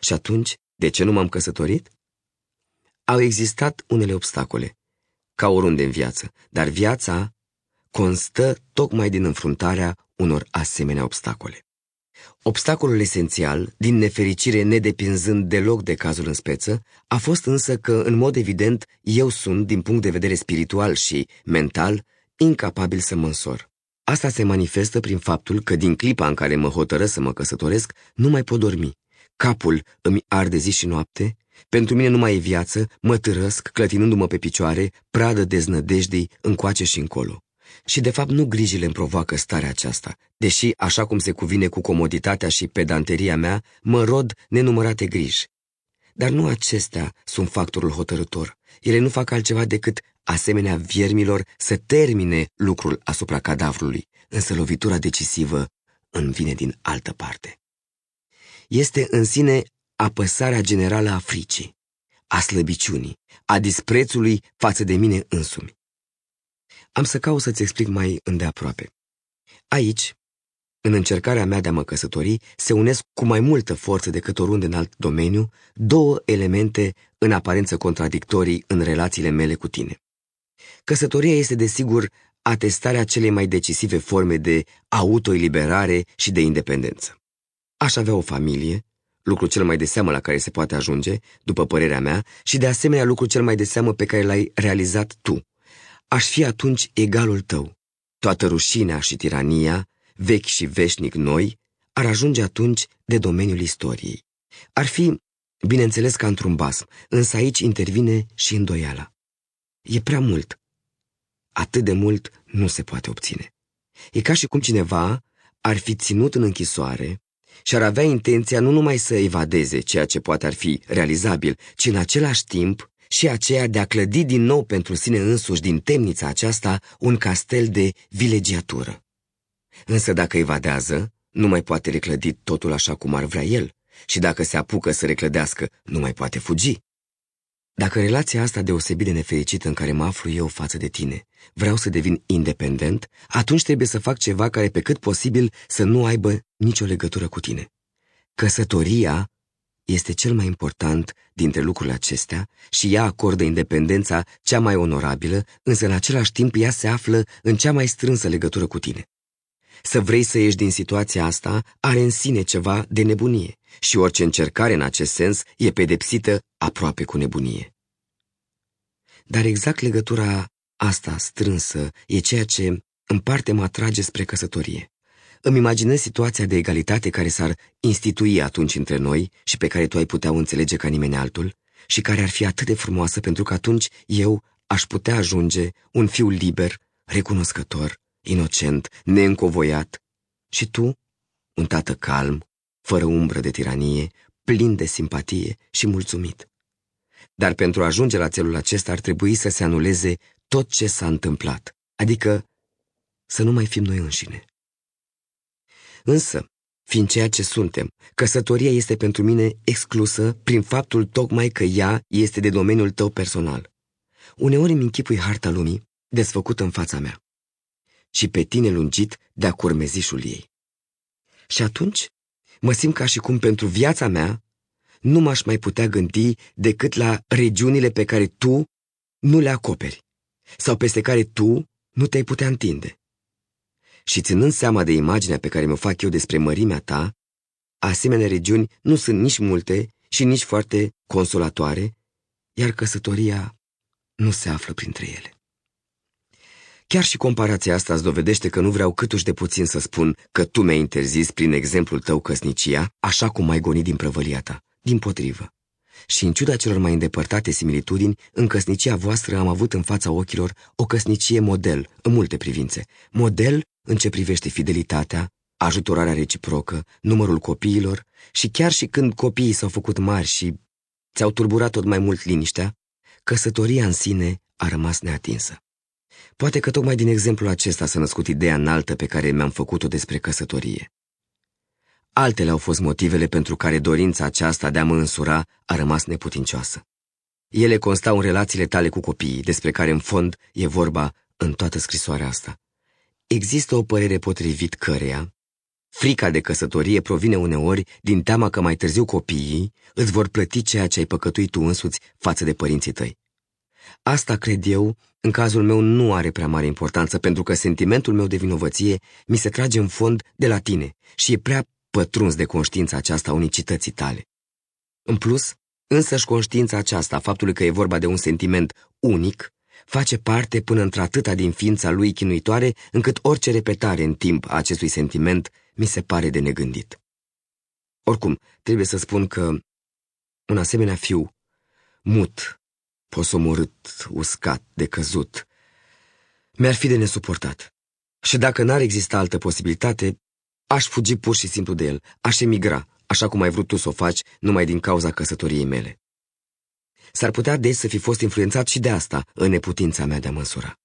Și atunci, de ce nu m-am căsătorit? Au existat unele obstacole, ca oriunde în viață, dar viața constă tocmai din înfruntarea unor asemenea obstacole. Obstacolul esențial, din nefericire nedepinzând deloc de cazul în speță, a fost însă că, în mod evident, eu sunt, din punct de vedere spiritual și mental, incapabil să mă însor. Asta se manifestă prin faptul că din clipa în care mă hotără să mă căsătoresc, nu mai pot dormi. Capul îmi arde zi și noapte, pentru mine nu mai e viață, mă târăsc, clătinându-mă pe picioare, pradă deznădejdei, încoace și încolo. Și de fapt nu grijile îmi provoacă starea aceasta, deși, așa cum se cuvine cu comoditatea și pedanteria mea, mă rod nenumărate griji. Dar nu acestea sunt factorul hotărător. Ele nu fac altceva decât, asemenea viermilor, să termine lucrul asupra cadavrului, însă lovitura decisivă îmi vine din altă parte. Este în sine apăsarea generală a fricii, a slăbiciunii, a disprețului față de mine însumi. Am să caut să-ți explic mai îndeaproape. Aici, în încercarea mea de a mă căsători, se unesc cu mai multă forță decât oriunde în alt domeniu două elemente în aparență contradictorii în relațiile mele cu tine. Căsătoria este, desigur, atestarea celei mai decisive forme de autoeliberare și de independență. Aș avea o familie, lucru cel mai de seamă la care se poate ajunge, după părerea mea, și de asemenea lucru cel mai de seamă pe care l-ai realizat tu. Aș fi atunci egalul tău. Toată rușinea și tirania, vechi și veșnic noi, ar ajunge atunci de domeniul istoriei. Ar fi, bineînțeles, ca într-un basm, însă aici intervine și îndoiala. E prea mult. Atât de mult nu se poate obține. E ca și cum cineva ar fi ținut în închisoare și ar avea intenția nu numai să evadeze ceea ce poate ar fi realizabil, ci în același timp și aceea de a clădi din nou pentru sine însuși din temnița aceasta un castel de vilegiatură. Însă dacă evadează, nu mai poate reclădi totul așa cum ar vrea el și dacă se apucă să reclădească, nu mai poate fugi. Dacă relația asta deosebit de nefericită în care mă aflu eu față de tine, vreau să devin independent, atunci trebuie să fac ceva care pe cât posibil să nu aibă nicio legătură cu tine. Căsătoria este cel mai important dintre lucrurile acestea și ea acordă independența cea mai onorabilă, însă în același timp ea se află în cea mai strânsă legătură cu tine. Să vrei să ieși din situația asta are în sine ceva de nebunie și orice încercare în acest sens e pedepsită aproape cu nebunie. Dar exact legătura asta strânsă e ceea ce în parte mă atrage spre căsătorie. Îmi imaginez situația de egalitate care s-ar institui atunci între noi și pe care tu ai putea o înțelege ca nimeni altul și care ar fi atât de frumoasă pentru că atunci eu aș putea ajunge un fiu liber, recunoscător, inocent, neîncovoiat și tu, un tată calm, fără umbră de tiranie, plin de simpatie și mulțumit. Dar pentru a ajunge la țelul acesta ar trebui să se anuleze tot ce s-a întâmplat, adică să nu mai fim noi înșine. Însă, fiind ceea ce suntem, căsătoria este pentru mine exclusă prin faptul tocmai că ea este de domeniul tău personal. Uneori îmi închipui harta lumii, desfăcută în fața mea, și pe tine lungit de-a curmezișul ei. Și atunci mă simt ca și cum pentru viața mea nu m-aș mai putea gândi decât la regiunile pe care tu nu le acoperi sau peste care tu nu te-ai putea întinde. Și ținând seama de imaginea pe care mi-o fac eu despre mărimea ta, asemenea regiuni nu sunt nici multe și nici foarte consolatoare, iar căsătoria nu se află printre ele. Chiar și comparația asta îți dovedește că nu vreau câtuși de puțin să spun că tu mi-ai interzis prin exemplul tău căsnicia, așa cum mai gonit din prăvălia ta. Din potrivă. Și în ciuda celor mai îndepărtate similitudini, în căsnicia voastră am avut în fața ochilor o căsnicie model, în multe privințe. Model în ce privește fidelitatea, ajutorarea reciprocă, numărul copiilor și chiar și când copiii s-au făcut mari și ți-au turburat tot mai mult liniștea, căsătoria în sine a rămas neatinsă. Poate că tocmai din exemplul acesta s-a născut ideea înaltă pe care mi-am făcut-o despre căsătorie. Altele au fost motivele pentru care dorința aceasta de a mă însura a rămas neputincioasă. Ele constau în relațiile tale cu copiii, despre care în fond e vorba în toată scrisoarea asta. Există o părere potrivit căreia, Frica de căsătorie provine uneori din teama că mai târziu copiii îți vor plăti ceea ce ai păcătuit tu însuți față de părinții tăi. Asta, cred eu, în cazul meu nu are prea mare importanță, pentru că sentimentul meu de vinovăție mi se trage în fond de la tine și e prea pătruns de conștiința aceasta unicității tale. În plus, însăși conștiința aceasta, faptului că e vorba de un sentiment unic, face parte până într-atâta din ființa lui chinuitoare, încât orice repetare în timp a acestui sentiment mi se pare de negândit. Oricum, trebuie să spun că un asemenea fiu, mut, posomorât, uscat, decăzut, mi-ar fi de nesuportat. Și dacă n-ar exista altă posibilitate, aș fugi pur și simplu de el, aș emigra, așa cum ai vrut tu să o faci, numai din cauza căsătoriei mele. S-ar putea des să fi fost influențat și de asta, în neputința mea de a măsura.